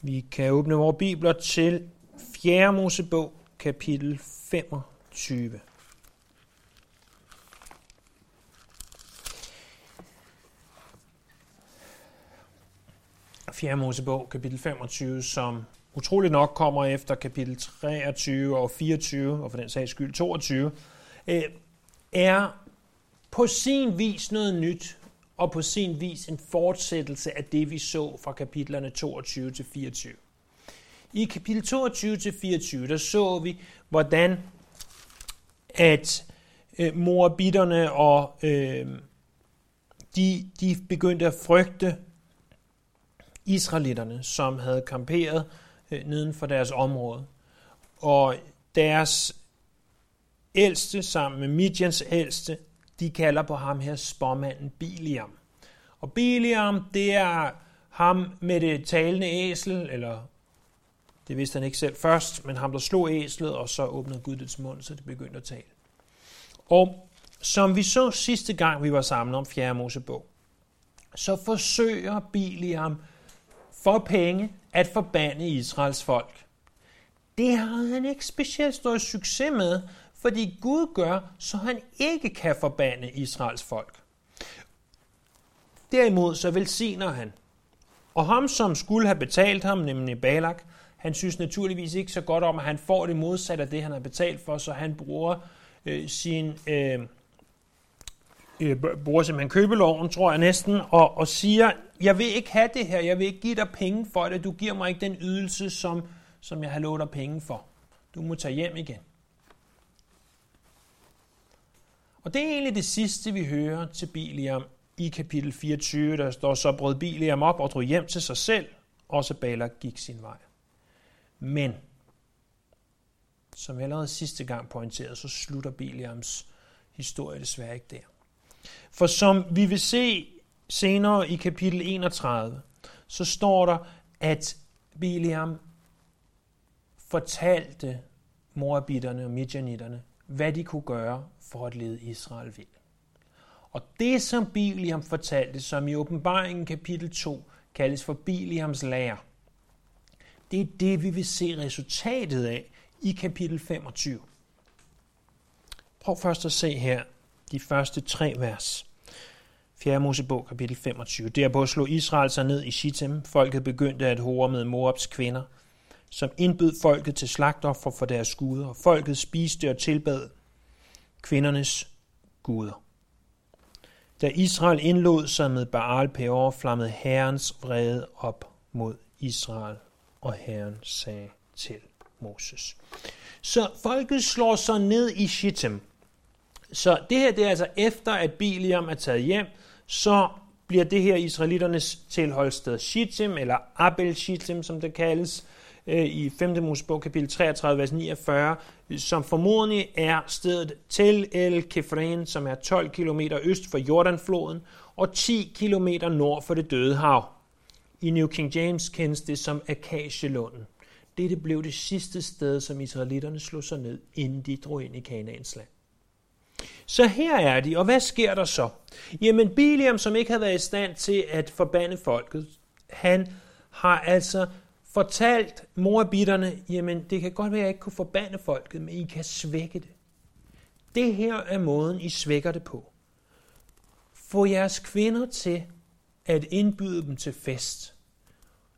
Vi kan åbne vores bibler til 4. Mosebog, kapitel 25. Fjerde Mosebog, kapitel 25, som utroligt nok kommer efter kapitel 23 og 24, og for den sags skyld 22, øh, er på sin vis noget nyt, og på sin vis en fortsættelse af det, vi så fra kapitlerne 22 til 24. I kapitel 22 til 24, der så vi, hvordan at øh, morabitterne og øh, de, de begyndte at frygte israelitterne, som havde kamperet øh, neden for deres område. Og deres ældste sammen med Midjans ældste, de kalder på ham her spormanden Biliam. Og Biliam, det er ham med det talende æsel, eller det vidste han ikke selv først, men ham, der slog æslet, og så åbnede Gud dets mund, så det begyndte at tale. Og som vi så sidste gang, vi var sammen om 4. Mosebog, så forsøger Biliam for penge at forbande Israels folk. Det har han ikke specielt stor succes med, fordi Gud gør, så han ikke kan forbande Israels folk. Derimod så velsigner han. Og ham, som skulle have betalt ham, nemlig Balak, han synes naturligvis ikke så godt om, at han får det modsatte af det, han har betalt for, så han bruger øh, sin øh, øh, bruger simpelthen købeloven, tror jeg næsten, og, og siger, jeg vil ikke have det her, jeg vil ikke give dig penge for det, du giver mig ikke den ydelse, som, som jeg har lovet dig penge for. Du må tage hjem igen. Og det er egentlig det sidste, vi hører til Biliam i kapitel 24, der står så brød Biliam op og drog hjem til sig selv, og så Balak gik sin vej. Men, som jeg allerede sidste gang pointerede, så slutter Biliams historie desværre ikke der. For som vi vil se senere i kapitel 31, så står der, at Biliam fortalte morabitterne og midjanitterne, hvad de kunne gøre for at lede Israel ved. Og det, som Biliam fortalte, som i åbenbaringen kapitel 2 kaldes for Biliams lære, det er det, vi vil se resultatet af i kapitel 25. Prøv først at se her de første tre vers. 4. Mosebog, kapitel 25. Derpå slog Israel sig ned i Shittim. Folket begyndte at hore med Moabs kvinder, som indbød folket til slagtoffer for deres guder. Folket spiste og tilbad kvindernes guder. Da Israel indlod sig med Baal Peor, flammede Herrens vrede op mod Israel, og Herren sagde til Moses. Så folket slår sig ned i Shittim. Så det her det er altså efter, at Biliam er taget hjem, så bliver det her israeliternes tilholdssted Shittim, eller Abel Shittim, som det kaldes, øh, i 5. Mosebog kapitel 33, vers 49, som formodentlig er stedet til El Kefren, som er 12 km øst for Jordanfloden og 10 km nord for det døde hav. I New King James kendes det som Akasielunden. Dette blev det sidste sted, som israelitterne slog sig ned, inden de drog ind i Kanaans land. Så her er de, og hvad sker der så? Jamen Biliam, som ikke havde været i stand til at forbande folket, han har altså fortalt morabitterne, jamen det kan godt være, at jeg ikke kunne forbande folket, men I kan svække det. Det her er måden, I svækker det på. Få jeres kvinder til at indbyde dem til fest,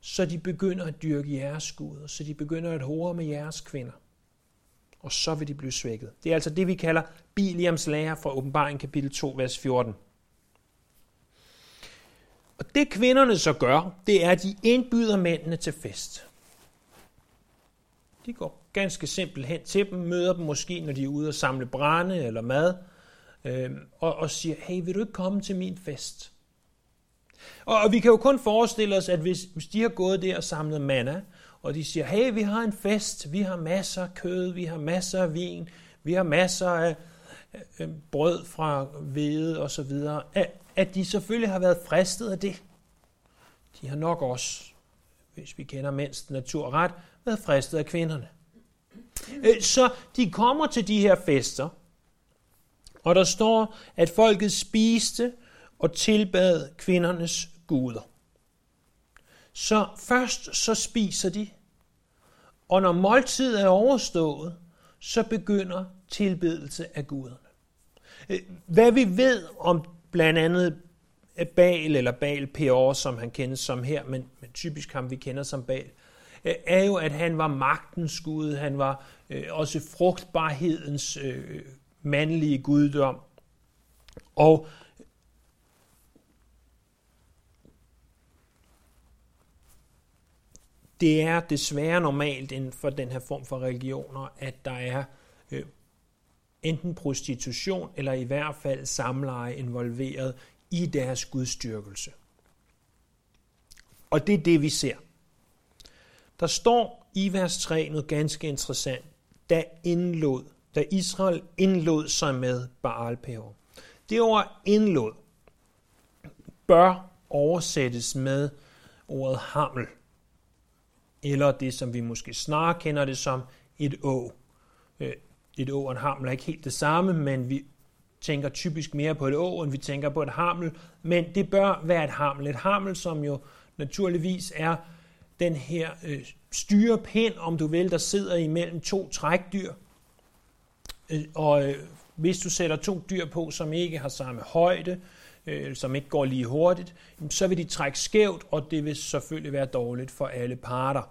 så de begynder at dyrke jeres guder, så de begynder at hore med jeres kvinder. Og så vil de blive svækket. Det er altså det, vi kalder Biliams lære fra åbenbaring kapitel 2, vers 14. Og det kvinderne så gør, det er, at de indbyder mændene til fest. De går ganske simpelt hen til dem, møder dem måske, når de er ude og samle brænde eller mad, øh, og, og siger, hey, vil du ikke komme til min fest? Og, og vi kan jo kun forestille os, at hvis, hvis de har gået der og samlet manna, og de siger, hey, vi har en fest, vi har masser af kød, vi har masser af vin, vi har masser af øh, øh, brød fra hvede og så videre, at, at de selvfølgelig har været fristet af det. De har nok også, hvis vi kender mindst naturret, været fristet af kvinderne. Øh, så de kommer til de her fester, og der står, at folket spiste og tilbad kvindernes guder. Så først så spiser de, og når måltidet er overstået, så begynder tilbedelse af guderne. Øh, hvad vi ved om blandt andet øh, Baal eller Baal Peor, som han kendes som her, men, men typisk ham vi kender som Baal, øh, er jo, at han var magtens gud, han var øh, også frugtbarhedens øh, mandlige guddom. Og det er desværre normalt inden for den her form for religioner, at der er øh, enten prostitution eller i hvert fald samleje involveret i deres gudstyrkelse. Og det er det, vi ser. Der står i vers 3 noget ganske interessant. Da, indlod, da Israel indlod sig med Baal Peor. Det ord indlod bør oversættes med ordet hamel eller det, som vi måske snarere kender det som et å. Øh, et å og en hamel er ikke helt det samme, men vi tænker typisk mere på et å, end vi tænker på et hammel. Men det bør være et hammel. Et hammel, som jo naturligvis er den her øh, styrepind, om du vil, der sidder imellem to trækdyr. Øh, og øh, hvis du sætter to dyr på, som ikke har samme højde, øh, som ikke går lige hurtigt, så vil de trække skævt, og det vil selvfølgelig være dårligt for alle parter.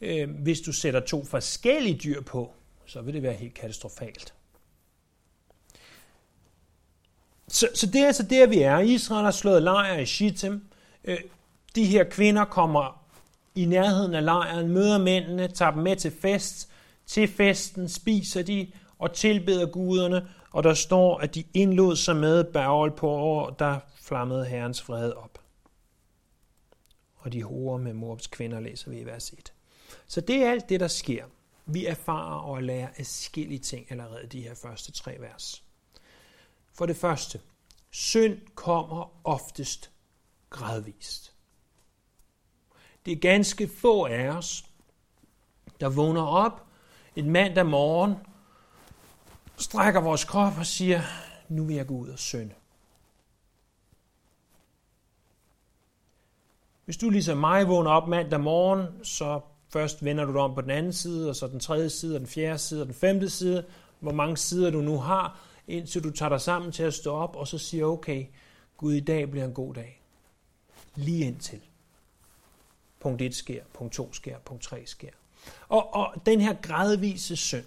Øh, hvis du sætter to forskellige dyr på, så vil det være helt katastrofalt. Så, så det er altså der, vi er. Israel har slået lejr i Shittim. Øh, de her kvinder kommer i nærheden af lejren, møder mændene, tager dem med til fest. Til festen spiser de og tilbeder guderne, og der står, at de indlod sig med Baal på år, der flammede Herrens fred op. Og de horer med Moabs kvinder, læser vi i vers 1. Så det er alt det, der sker. Vi erfarer og lærer afskillige ting allerede de her første tre vers. For det første, synd kommer oftest gradvist. Det er ganske få af os, der vågner op en mandag morgen, strækker vores krop og siger, nu vil jeg gå ud og synde. Hvis du ligesom mig vågner op mandag morgen, så først vender du dig om på den anden side, og så den tredje side, og den fjerde side, og den femte side, hvor mange sider du nu har, indtil du tager dig sammen til at stå op, og så siger, okay, Gud, i dag bliver en god dag. Lige indtil. Punkt 1 sker, punkt 2 sker, punkt 3 sker. Og, og den her gradvise synd,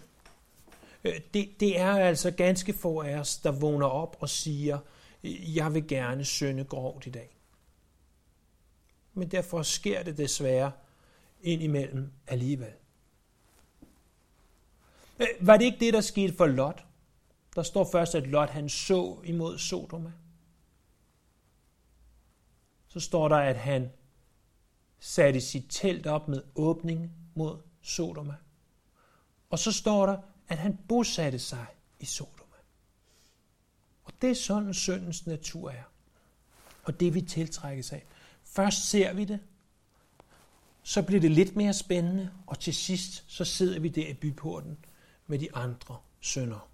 Øh, det, det er altså ganske få af os, der vågner op og siger, øh, jeg vil gerne synde grovt i dag. Men derfor sker det desværre indimellem alligevel. Øh, var det ikke det, der skete for Lot? Der står først, at Lot han så imod Sodoma. Så står der, at han satte sit telt op med åbning mod Sodoma. Og så står der, at han bosatte sig i Sodoma. Og det er sådan syndens natur er. Og det vi tiltrækkes af. Først ser vi det, så bliver det lidt mere spændende, og til sidst så sidder vi der i byporten med de andre sønder.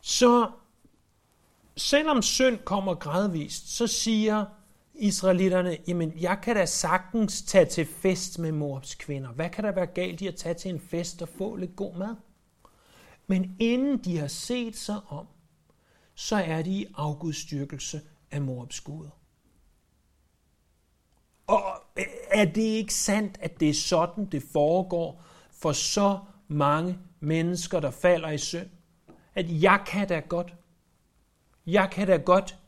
Så selvom synd kommer gradvist, så siger israelitterne, jamen jeg kan da sagtens tage til fest med Moabs kvinder. Hvad kan der være galt i at tage til en fest og få lidt god mad? Men inden de har set sig om, så er de i afgudstyrkelse af Moabs guder. Og øh, er det ikke sandt, at det er sådan, det foregår for så mange mennesker, der falder i synd? At jeg kan da godt, jeg kan da godt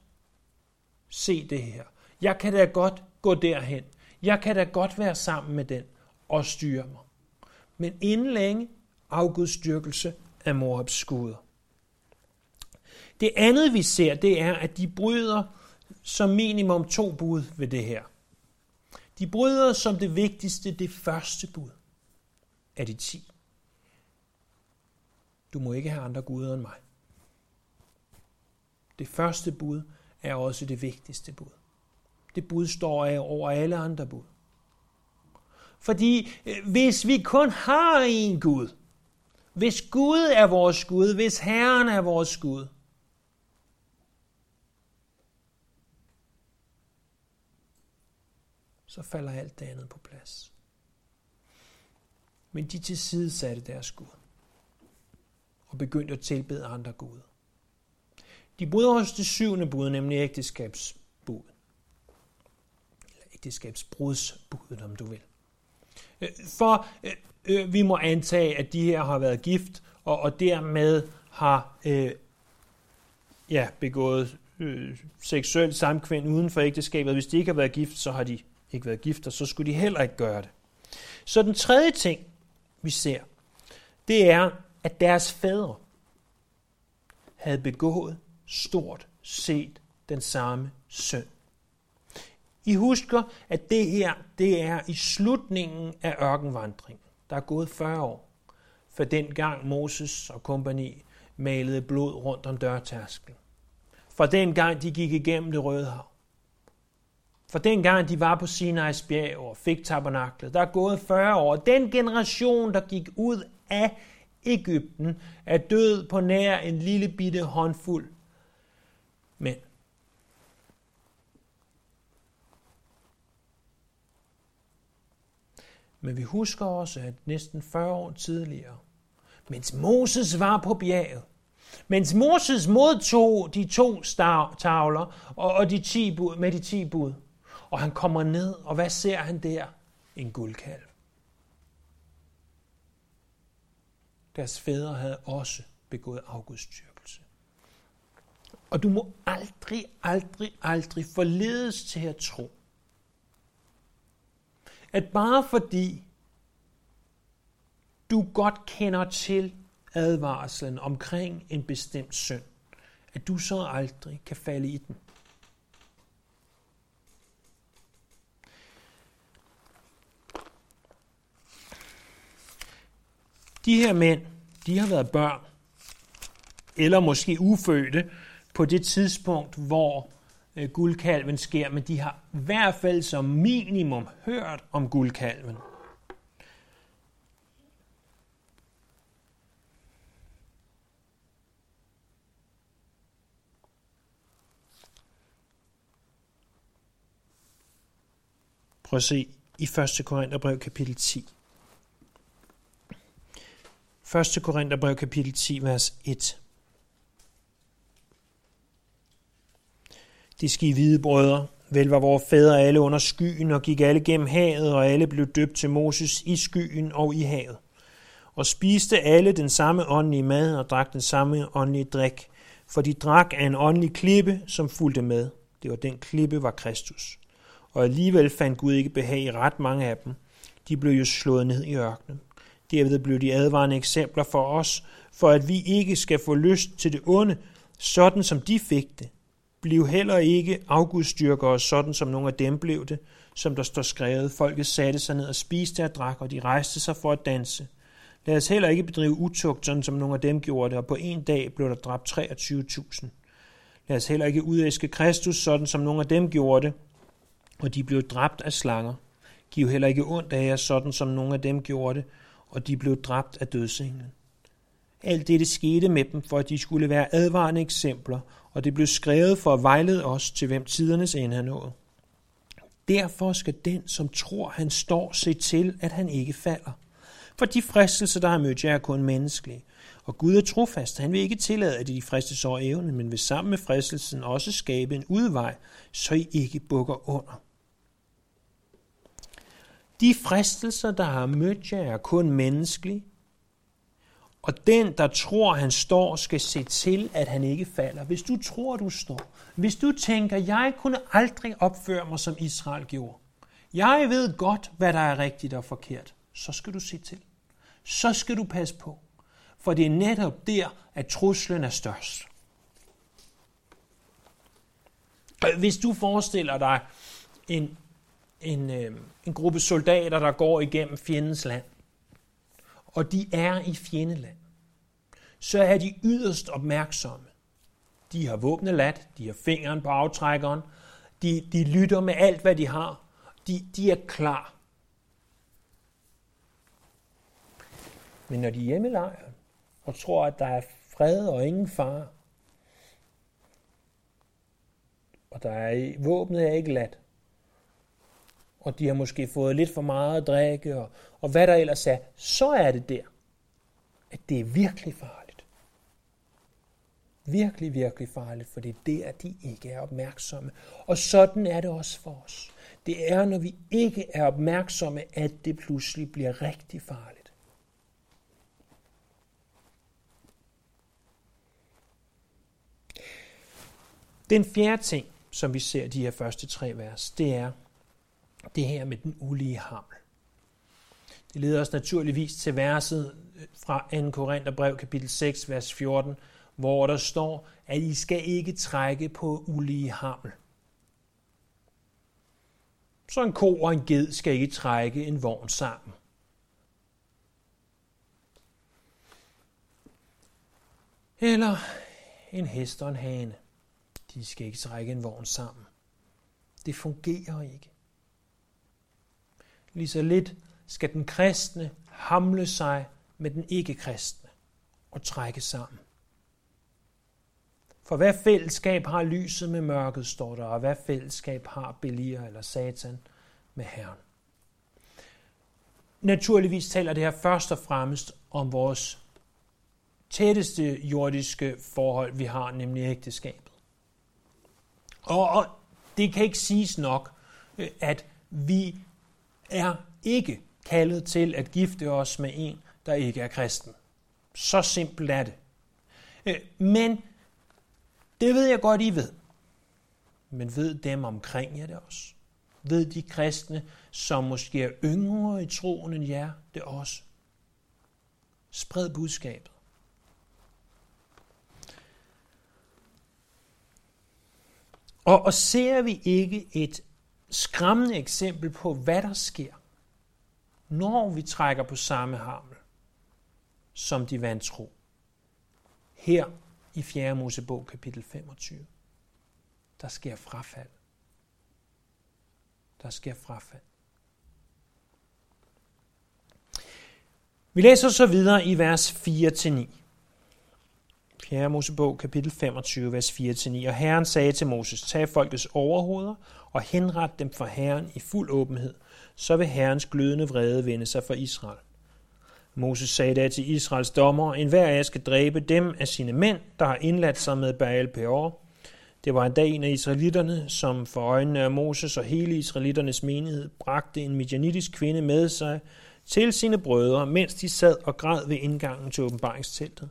se det her. Jeg kan da godt gå derhen. Jeg kan da godt være sammen med den og styre mig. Men inden længe afgudstyrkelse af Moabs skuder. Det andet vi ser, det er, at de bryder som minimum to bud ved det her. De bryder som det vigtigste det første bud af de ti. Du må ikke have andre guder end mig. Det første bud er også det vigtigste bud. Det bud står af over alle andre bud. Fordi øh, hvis vi kun har en Gud, hvis Gud er vores Gud, hvis Herren er vores Gud, så falder alt det andet på plads. Men de tilsidesatte deres Gud og begyndte at tilbede andre guder. De bryder også det syvende bud, nemlig ægteskabs Ægteskabsbrudsbuddet, om du vil. Øh, for øh, øh, vi må antage, at de her har været gift, og, og dermed har øh, ja, begået øh, seksuelt samkvind uden for ægteskabet. Hvis de ikke har været gift, så har de ikke været gift, og så skulle de heller ikke gøre det. Så den tredje ting, vi ser, det er, at deres fædre havde begået stort set den samme synd. I husker, at det her det er i slutningen af ørkenvandringen. Der er gået 40 år, for den gang Moses og kompagni malede blod rundt om dørtærsklen. For den gang de gik igennem det røde hav. For den gang de var på Sinai's bjerg og fik tabernaklet. Der er gået 40 år. Den generation, der gik ud af Ægypten, er død på nær en lille bitte håndfuld mænd. Men vi husker også, at næsten 40 år tidligere, mens Moses var på bjerget, mens Moses modtog de to tavler og og de ti bud, med de ti bud, og han kommer ned, og hvad ser han der? En guldkalv. Deres fædre havde også begået afgudstyrkelse. Og du må aldrig, aldrig, aldrig forledes til at tro, at bare fordi du godt kender til advarslen omkring en bestemt synd, at du så aldrig kan falde i den. De her mænd, de har været børn, eller måske ufødte, på det tidspunkt, hvor øh, guldkalven sker, men de har i hvert fald som minimum hørt om guldkalven. Prøv at se i 1. Korintherbrev kapitel 10. 1. Korintherbrev kapitel 10, vers 1. De skal I vide, brødre, vel var vores fædre alle under skyen og gik alle gennem havet, og alle blev døbt til Moses i skyen og i havet. Og spiste alle den samme åndelige mad og drak den samme åndelige drik, for de drak af en åndelig klippe, som fulgte med. Det var den klippe, var Kristus. Og alligevel fandt Gud ikke behag i ret mange af dem. De blev jo slået ned i ørkenen. Derved blev de advarende eksempler for os, for at vi ikke skal få lyst til det onde, sådan som de fik det. Bliv heller ikke afgudstyrkere, sådan som nogle af dem blev det, som der står skrevet. Folket satte sig ned og spiste og drak, og de rejste sig for at danse. Lad os heller ikke bedrive utugt, sådan som nogle af dem gjorde det, og på en dag blev der dræbt 23.000. Lad os heller ikke udæske Kristus, sådan som nogle af dem gjorde det, og de blev dræbt af slanger. Giv heller ikke ondt af jer, sådan som nogle af dem gjorde det, og de blev dræbt af dødsenglen. Alt dette skete med dem, for at de skulle være advarende eksempler, og det blev skrevet for at vejlede os til, hvem tidernes ende er nået. Derfor skal den, som tror, han står, se til, at han ikke falder. For de fristelser, der har mødt jer, er kun menneskelige. Og Gud er trofast. Han vil ikke tillade, at de fristes over evnen, men vil sammen med fristelsen også skabe en udvej, så I ikke bukker under. De fristelser, der har mødt jer, er kun menneskelige, og den, der tror, han står, skal se til, at han ikke falder. Hvis du tror, du står, hvis du tænker, jeg kunne aldrig opføre mig, som Israel gjorde, jeg ved godt, hvad der er rigtigt og forkert, så skal du se til. Så skal du passe på. For det er netop der, at truslen er størst. Øh, hvis du forestiller dig en, en, øh, en gruppe soldater, der går igennem fjendens land, og de er i fjendeland, så er de yderst opmærksomme. De har våbnet lat, de har fingeren på aftrækkeren, de, de lytter med alt, hvad de har. De, de er klar. Men når de er hjemme i lejren og tror, at der er fred og ingen fare, og der er våbnet er ikke lat, og de har måske fået lidt for meget at drikke, og, og hvad der ellers er, så er det der, at det er virkelig farligt. Virkelig, virkelig farligt, for det er der, de ikke er opmærksomme. Og sådan er det også for os. Det er, når vi ikke er opmærksomme, at det pludselig bliver rigtig farligt. Den fjerde ting, som vi ser i de her første tre vers, det er det her med den ulige haml. Det leder os naturligvis til verset fra 2. Korintherbrev kapitel 6, vers 14, hvor der står, at I skal ikke trække på ulige haml. Så en ko og en ged skal ikke trække en vogn sammen. Eller en hest og en hane. De skal ikke trække en vogn sammen. Det fungerer ikke. Lige så lidt skal den kristne hamle sig med den ikke-kristne og trække sammen. For hvad fællesskab har lyset med mørket, står der, og hvad fællesskab har Belier eller Satan med Herren. Naturligvis taler det her først og fremmest om vores tætteste jordiske forhold, vi har, nemlig ægteskabet. Og, og det kan ikke siges nok, øh, at vi er ikke kaldet til at gifte os med en, der ikke er kristen. Så simpelt er det. Øh, men det ved jeg godt, I ved. Men ved dem omkring jer det også? Ved de kristne, som måske er yngre i troen end jer, det også? Spred budskabet. Og, og ser vi ikke et skræmmende eksempel på, hvad der sker, når vi trækker på samme hamel som de vantro? Her i 4. Mosebog kapitel 25. Der sker frafald. Der sker frafald. Vi læser så videre i vers 4-9. 4. Mosebog, kapitel 25, vers 4-9. Og Herren sagde til Moses, tag folkets overhoveder og henret dem for Herren i fuld åbenhed, så vil Herrens glødende vrede vende sig for Israel. Moses sagde da til Israels dommer, en hver af jer skal dræbe dem af sine mænd, der har indladt sig med Baal Peor. Det var en dag en af israelitterne, som for øjnene af Moses og hele israelitternes menighed bragte en midjanitisk kvinde med sig til sine brødre, mens de sad og græd ved indgangen til åbenbaringsteltet.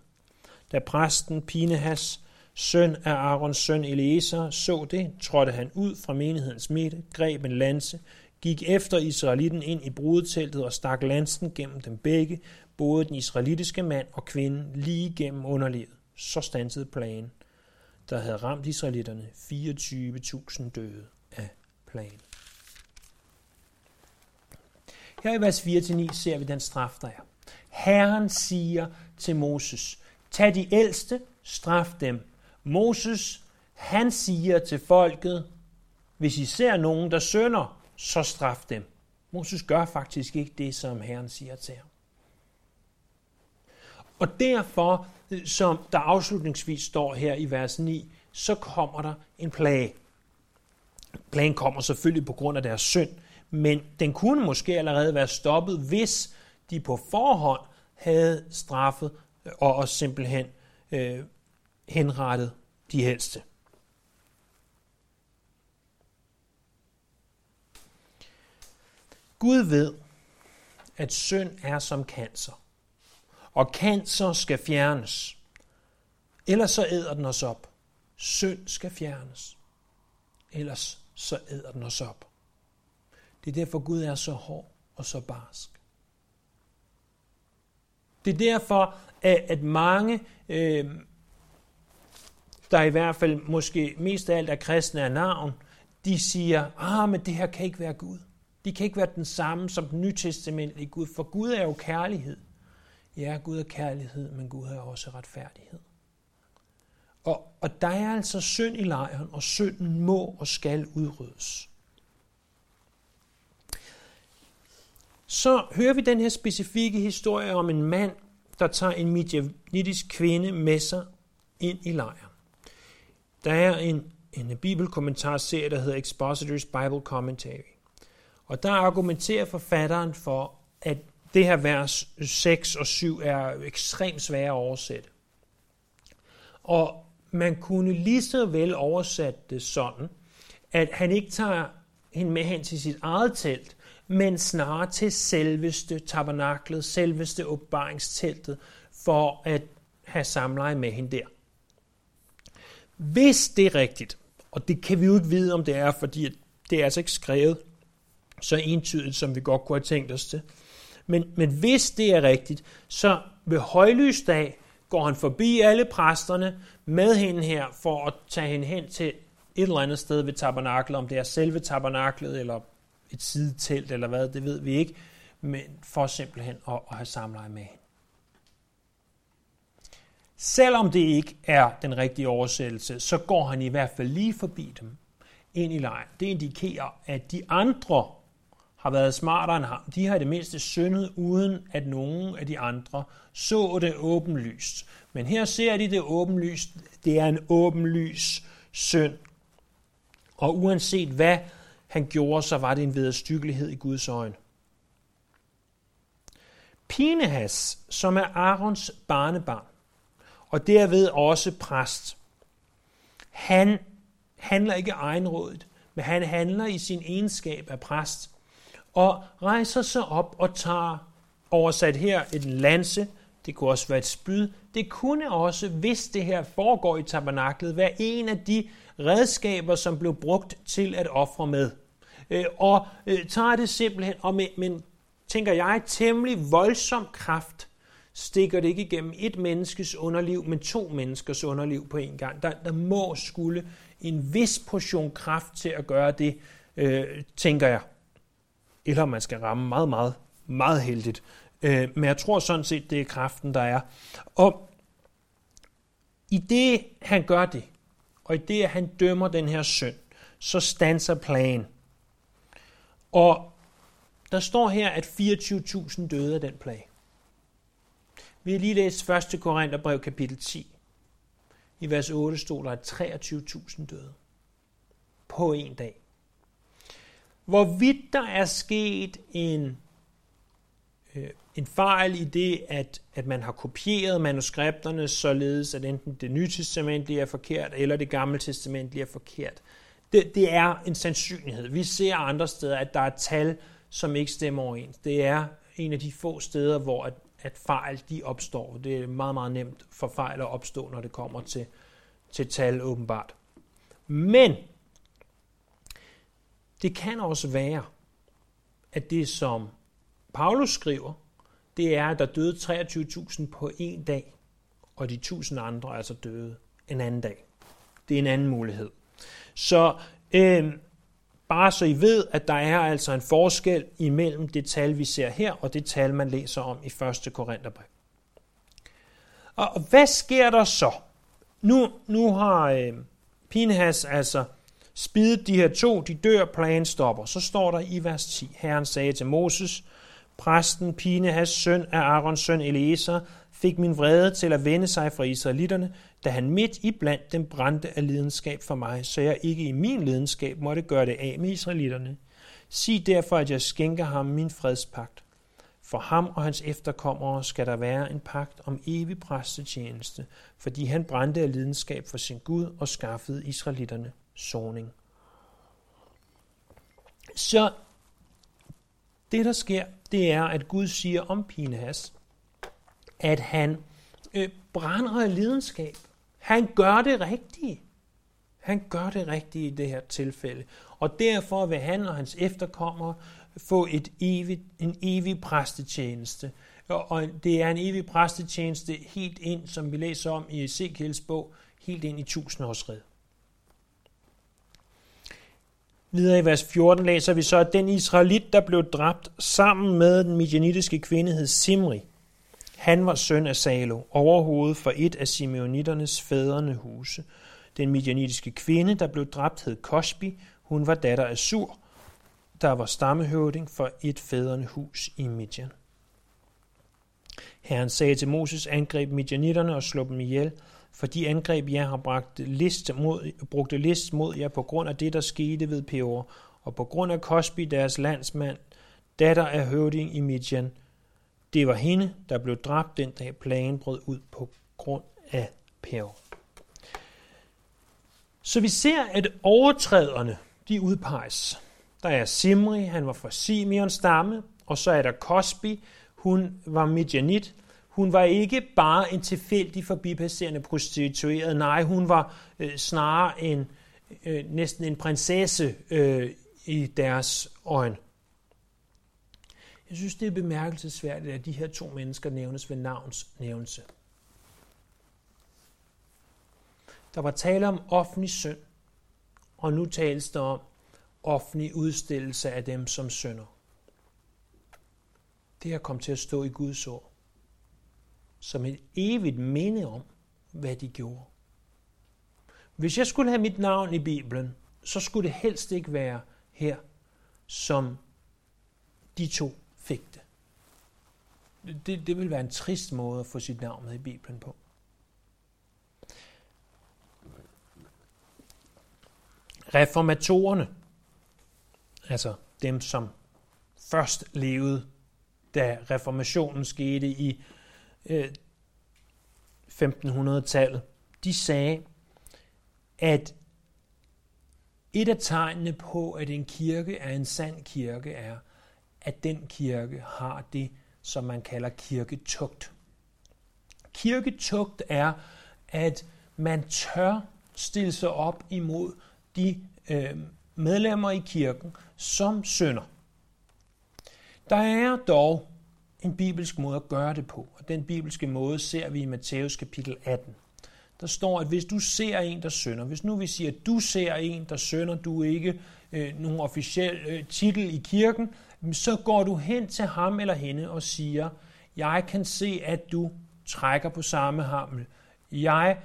Da præsten Pinehas, søn af Aarons søn Eliezer, så det, trådte han ud fra menighedens midte, greb en lanse, gik efter israelitten ind i brudeteltet og stak lansen gennem dem begge, både den israelitiske mand og kvinde, lige gennem underlivet. Så stansede plagen, der havde ramt israelitterne 24.000 døde af plagen. Her i vers 4-9 ser vi den straf, der er. Herren siger til Moses, tag de ældste, straf dem. Moses, han siger til folket, hvis I ser nogen, der sønder, så straf dem. Moses gør faktisk ikke det, som Herren siger til ham. Og derfor, som der afslutningsvis står her i vers 9, så kommer der en plage. Plagen kommer selvfølgelig på grund af deres synd, men den kunne måske allerede være stoppet, hvis de på forhånd havde straffet øh, og også simpelthen øh, henrettet de helste. Gud ved, at synd er som cancer, og cancer skal fjernes. Ellers så æder den os op. Synd skal fjernes. Ellers så æder den os op. Det er derfor Gud er så hård og så barsk. Det er derfor, at mange, øh, der i hvert fald måske mest af alt er kristne af navn, de siger, ah, men det her kan ikke være Gud. De kan ikke være den samme som den nytestamentlige Gud, for Gud er jo kærlighed. Ja, Gud er kærlighed, men Gud er også retfærdighed. Og, og der er altså synd i lejren, og synden må og skal udryddes. Så hører vi den her specifikke historie om en mand, der tager en midjanitisk kvinde med sig ind i lejren. Der er en, en bibelkommentarserie, der hedder Expositors Bible Commentary. Og der argumenterer forfatteren for, at det her vers 6 og 7 er ekstremt svære at oversætte. Og man kunne lige så vel oversætte det sådan, at han ikke tager hende med hen til sit eget telt, men snarere til selveste tabernaklet, selveste åbenbaringsteltet, for at have samleje med hende der. Hvis det er rigtigt, og det kan vi jo ikke vide, om det er, fordi det er altså ikke skrevet så entydigt, som vi godt kunne have tænkt os det. Men, men hvis det er rigtigt, så ved højlysdag går han forbi alle præsterne med hende her, for at tage hende hen til et eller andet sted ved tabernaklet, om det er selve tabernaklet, eller et sidetelt, eller hvad, det ved vi ikke, men for simpelthen at, at have samleje med hende. Selvom det ikke er den rigtige oversættelse, så går han i hvert fald lige forbi dem ind i lejren. Det indikerer, at de andre har været smartere end ham. De har i det mindste syndet, uden at nogen af de andre så det åbenlyst. Men her ser de det åbenlyst. Det er en åbenlys synd. Og uanset hvad han gjorde, så var det en vederstyggelighed i Guds øjne. Pinehas, som er Arons barnebarn, og derved også præst, han handler ikke egenrådigt, men han handler i sin egenskab af præst, og rejser sig op og tager oversat her et lanse, det kunne også være et spyd, det kunne også, hvis det her foregår i tabernaklet, være en af de redskaber, som blev brugt til at ofre med. Øh, og øh, tager det simpelthen, og med, men tænker jeg, temmelig voldsom kraft, stikker det ikke igennem et menneskes underliv, men to menneskers underliv på en gang. Der, der må skulle en vis portion kraft til at gøre det, øh, tænker jeg. Eller man skal ramme meget, meget, meget heldigt. Øh, men jeg tror sådan set, det er kraften, der er. Og i det, han gør det, og i det, at han dømmer den her synd, så standser planen. Og der står her, at 24.000 døde af den plage. Vi har lige læst 1. Korintherbrev kapitel 10. I vers 8 stod der, at 23.000 døde på en dag. Hvorvidt der er sket en, øh, en fejl i det, at, at man har kopieret manuskripterne, således at enten det nye testament er forkert, eller det gamle testament er forkert, det, det er en sandsynlighed. Vi ser andre steder, at der er tal, som ikke stemmer overens. Det er en af de få steder, hvor at, at fejl de opstår. Det er meget, meget nemt for fejl at opstå, når det kommer til, til tal åbenbart. Men det kan også være, at det som Paulus skriver, det er, at der døde 23.000 på en dag, og de 1000 andre altså døde en anden dag. Det er en anden mulighed. Så øh, bare så I ved, at der er altså en forskel imellem det tal, vi ser her, og det tal, man læser om i 1. Korintherbrev. Og hvad sker der så? Nu, nu har øh, Pinhas altså spidet de her to, de dør, planen stopper. Så står der i vers 10, Herren sagde til Moses, præsten Pinehas søn af Arons søn Eliezer, fik min vrede til at vende sig fra israelitterne, da han midt i blandt dem brændte af lidenskab for mig, så jeg ikke i min lidenskab måtte gøre det af med israelitterne. Sig derfor, at jeg skænker ham min fredspagt. For ham og hans efterkommere skal der være en pagt om evig præstetjeneste, fordi han brændte af lidenskab for sin Gud og skaffede israelitterne soning. Så det, der sker, det er, at Gud siger om Pinhas, at han øh, brænder af lidenskab. Han gør det rigtige. Han gør det rigtige i det her tilfælde. Og derfor vil han og hans efterkommere få et evigt, en evig præstetjeneste. Og det er en evig præstetjeneste helt ind, som vi læser om i Ezekiels bog, helt ind i tusindårsred. Videre i vers 14 læser vi så, at den israelit, der blev dræbt sammen med den midjanitiske kvinde, hed Simri. Han var søn af Salo, overhovedet for et af simeonitternes fædrene huse. Den midjanitiske kvinde, der blev dræbt, hed Kosbi. Hun var datter af Sur, der var stammehøvding for et fædrene hus i Midjan. Herren sagde til Moses, angreb midjanitterne og slå dem ihjel, for de angreb, jeg har bragt list mod, brugte list mod jer på grund af det, der skete ved Peor, og på grund af Cosby, deres landsmand, datter af høvding i Midian, det var hende, der blev dræbt den dag plagen brød ud på grund af Peor. Så vi ser, at overtræderne, de udpeges. Der er Simri, han var fra Simeons stamme, og så er der Cosby, hun var Midianit. Hun var ikke bare en tilfældig forbipasserende prostitueret, nej, hun var øh, snarere en, øh, næsten en prinsesse øh, i deres øjne. Jeg synes, det er bemærkelsesværdigt, at de her to mennesker nævnes ved navns nævnelse. Der var tale om offentlig synd, og nu tales der om offentlig udstillelse af dem som synder. Det er kommet til at stå i Guds ord, som et evigt minde om, hvad de gjorde. Hvis jeg skulle have mit navn i Bibelen, så skulle det helst ikke være her, som de to fik det. Det, det vil være en trist måde at få sit navn med i Bibelen på. Reformatorerne, altså dem, som først levede, da reformationen skete i øh, 1500-tallet, de sagde, at et af tegnene på, at en kirke er en sand kirke, er, at den kirke har det, som man kalder kirketugt. Kirketugt er, at man tør stille sig op imod de øh, medlemmer i kirken, som synder. Der er dog en bibelsk måde at gøre det på, og den bibelske måde ser vi i Matthæus kapitel 18. Der står, at hvis du ser en, der synder, hvis nu vi siger, at du ser en, der synder, du er ikke øh, nogen officiel øh, titel i kirken, så går du hen til ham eller hende og siger, jeg kan se, at du trækker på samme hammel. Jeg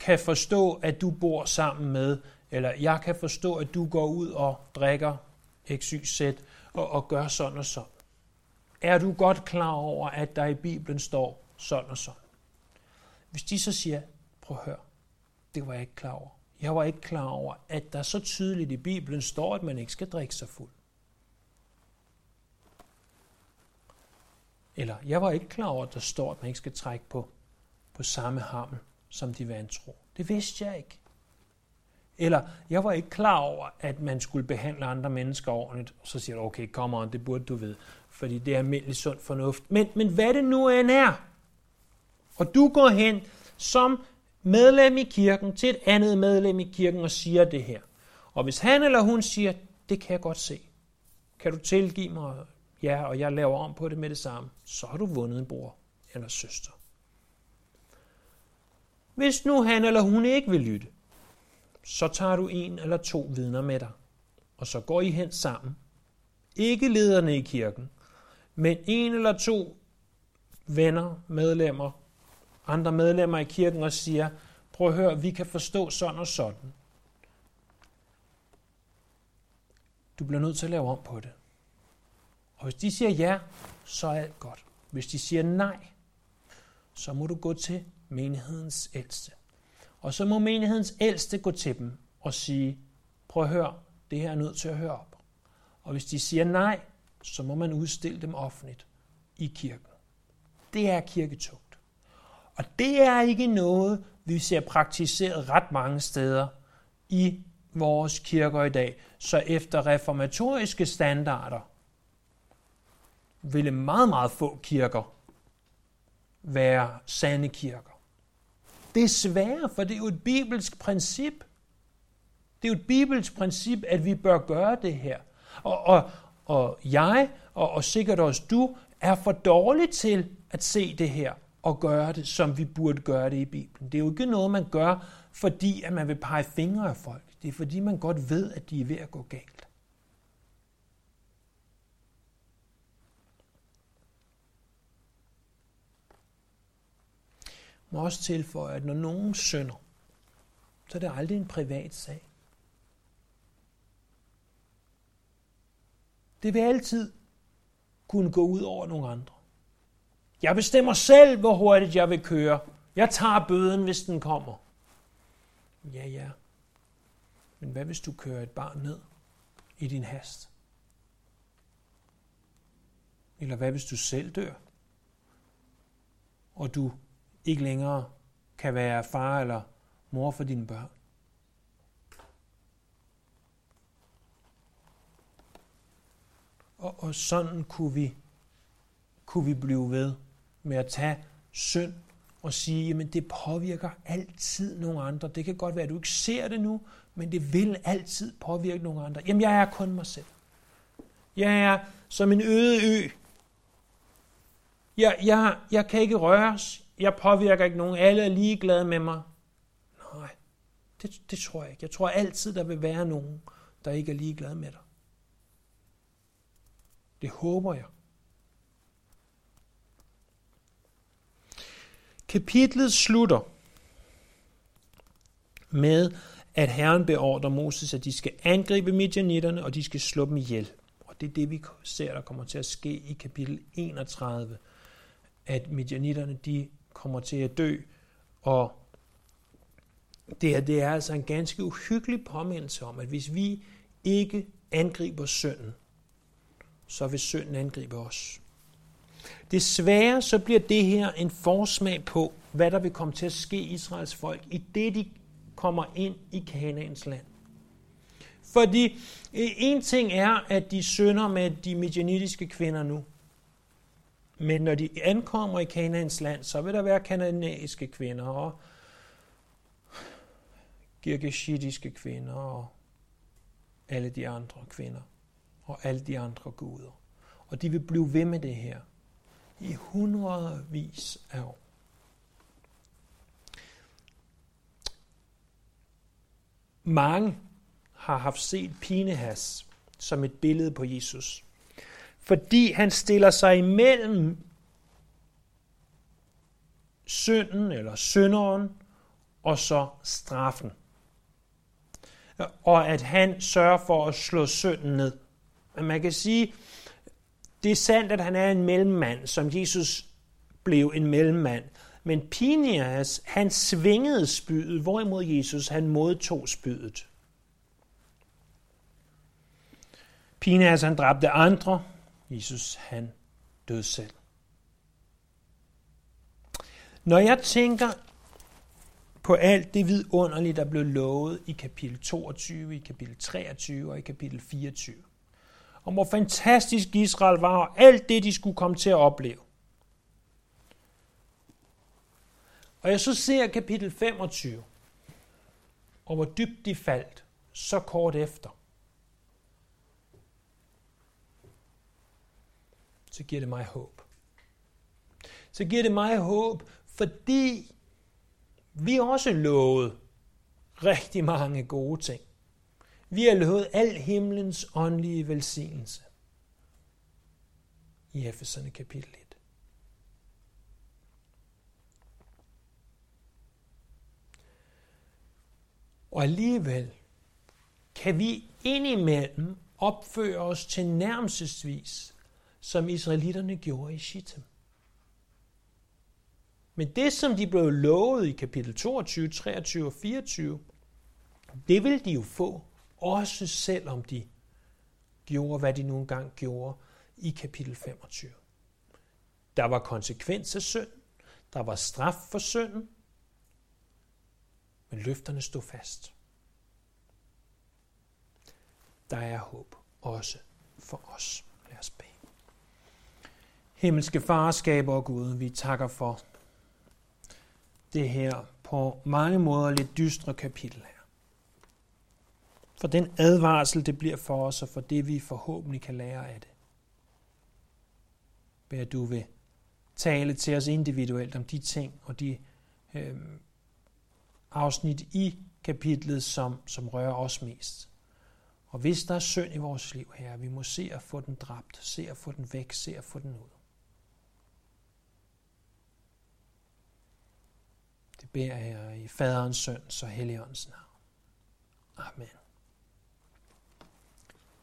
kan forstå, at du bor sammen med, eller jeg kan forstå, at du går ud og drikker XYZ og, og gør sådan og sådan. Er du godt klar over, at der i Bibelen står sådan og sådan? Hvis de så siger, prøv at høre, det var jeg ikke klar over. Jeg var ikke klar over, at der så tydeligt i Bibelen står, at man ikke skal drikke sig fuld. Eller jeg var ikke klar over, at der står, at man ikke skal trække på, på samme hammel som de vantro. Det vidste jeg ikke. Eller jeg var ikke klar over, at man skulle behandle andre mennesker ordentligt. Og så siger du, okay, kom on, det burde du vide. Fordi det er almindelig sund fornuft. Men, men hvad det nu end er, og du går hen som medlem i kirken til et andet medlem i kirken og siger det her. Og hvis han eller hun siger, det kan jeg godt se, kan du tilgive mig, ja, og jeg laver om på det med det samme, så har du vundet en bror eller søster. Hvis nu han eller hun ikke vil lytte, så tager du en eller to vidner med dig, og så går I hen sammen. Ikke lederne i kirken, men en eller to venner, medlemmer, andre medlemmer i kirken og siger, prøv at høre, vi kan forstå sådan og sådan. Du bliver nødt til at lave om på det. Og hvis de siger ja, så er alt godt. Hvis de siger nej, så må du gå til menighedens ældste. Og så må menighedens ældste gå til dem og sige, prøv at høre, det her er nødt til at høre op. Og hvis de siger nej, så må man udstille dem offentligt i kirken. Det er kirketugt. Og det er ikke noget, vi ser praktiseret ret mange steder i vores kirker i dag. Så efter reformatoriske standarder ville meget, meget få kirker være sande kirker. Desværre, for det er jo et bibelsk princip. Det er jo et bibelsk princip, at vi bør gøre det her. Og, og, og jeg, og, og sikkert også du, er for dårlig til at se det her og gøre det, som vi burde gøre det i Bibelen. Det er jo ikke noget, man gør, fordi at man vil pege fingre af folk. Det er fordi, man godt ved, at de er ved at gå galt. må også tilføje, at når nogen synder, så er det aldrig en privat sag. Det vil altid kunne gå ud over nogle andre. Jeg bestemmer selv, hvor hurtigt jeg vil køre. Jeg tager bøden, hvis den kommer. Ja, ja. Men hvad hvis du kører et barn ned i din hast? Eller hvad hvis du selv dør? Og du ikke længere kan være far eller mor for dine børn? Og, og sådan kunne vi, kunne vi blive ved med at tage synd og sige, jamen det påvirker altid nogle andre. Det kan godt være, at du ikke ser det nu, men det vil altid påvirke nogle andre. Jamen jeg er kun mig selv. Jeg er som en øde ø. Jeg, jeg, jeg kan ikke røres. Jeg påvirker ikke nogen. Alle er ligeglade med mig. Nej, det, det tror jeg ikke. Jeg tror altid, der vil være nogen, der ikke er ligeglade med dig. Det håber jeg. Kapitlet slutter med, at Herren beordrer Moses, at de skal angribe midjanitterne, og de skal slå dem ihjel. Og det er det, vi ser, der kommer til at ske i kapitel 31, at midjanitterne, de kommer til at dø, og det her, det er altså en ganske uhyggelig påmindelse om, at hvis vi ikke angriber synden, så vil synden angribe os. Desværre så bliver det her en forsmag på, hvad der vil komme til at ske Israels folk, i det de kommer ind i Kanaans land. Fordi øh, en ting er, at de synder med de medianitiske kvinder nu. Men når de ankommer i Kanaans land, så vil der være kananæiske kvinder og girgashitiske kvinder og alle de andre kvinder og alle de andre guder. Og de vil blive ved med det her i hundredvis af år. Mange har haft set Pinehas som et billede på Jesus, fordi han stiller sig imellem synden eller synderen og så straffen. Og at han sørger for at slå synden ned. Men man kan sige, det er sandt, at han er en mellemmand, som Jesus blev en mellemmand. Men Pinias, han svingede spydet, hvorimod Jesus, han modtog spydet. Pinias, han dræbte andre. Jesus, han døde selv. Når jeg tænker på alt det vidunderlige, der blev lovet i kapitel 22, i kapitel 23 og i kapitel 24, om hvor fantastisk Israel var, og alt det, de skulle komme til at opleve. Og jeg så ser kapitel 25, og hvor dybt de faldt, så kort efter. Så giver det mig håb. Så giver det mig håb, fordi vi også lovet rigtig mange gode ting. Vi har lovet al himlens åndelige velsignelse. I Efeserne kapitel 1. Og alligevel kan vi indimellem opføre os til nærmelsesvis, som israelitterne gjorde i Shittim. Men det, som de blev lovet i kapitel 22, 23 og 24, det vil de jo få også selvom de gjorde, hvad de nu engang gjorde i kapitel 25. Der var konsekvens af synd, der var straf for synden, men løfterne stod fast. Der er håb også for os. Lad os bede. Himmelske farskaber og Gud, vi takker for det her på mange måder lidt dystre kapitel her for den advarsel, det bliver for os, og for det, vi forhåbentlig kan lære af det. Bær du vil tale til os individuelt om de ting og de øh, afsnit i kapitlet, som, som rører os mest. Og hvis der er synd i vores liv her, vi må se at få den dræbt, se at få den væk, se at få den ud. Det beder jeg i faderens, søn, så helligåndens navn. Amen.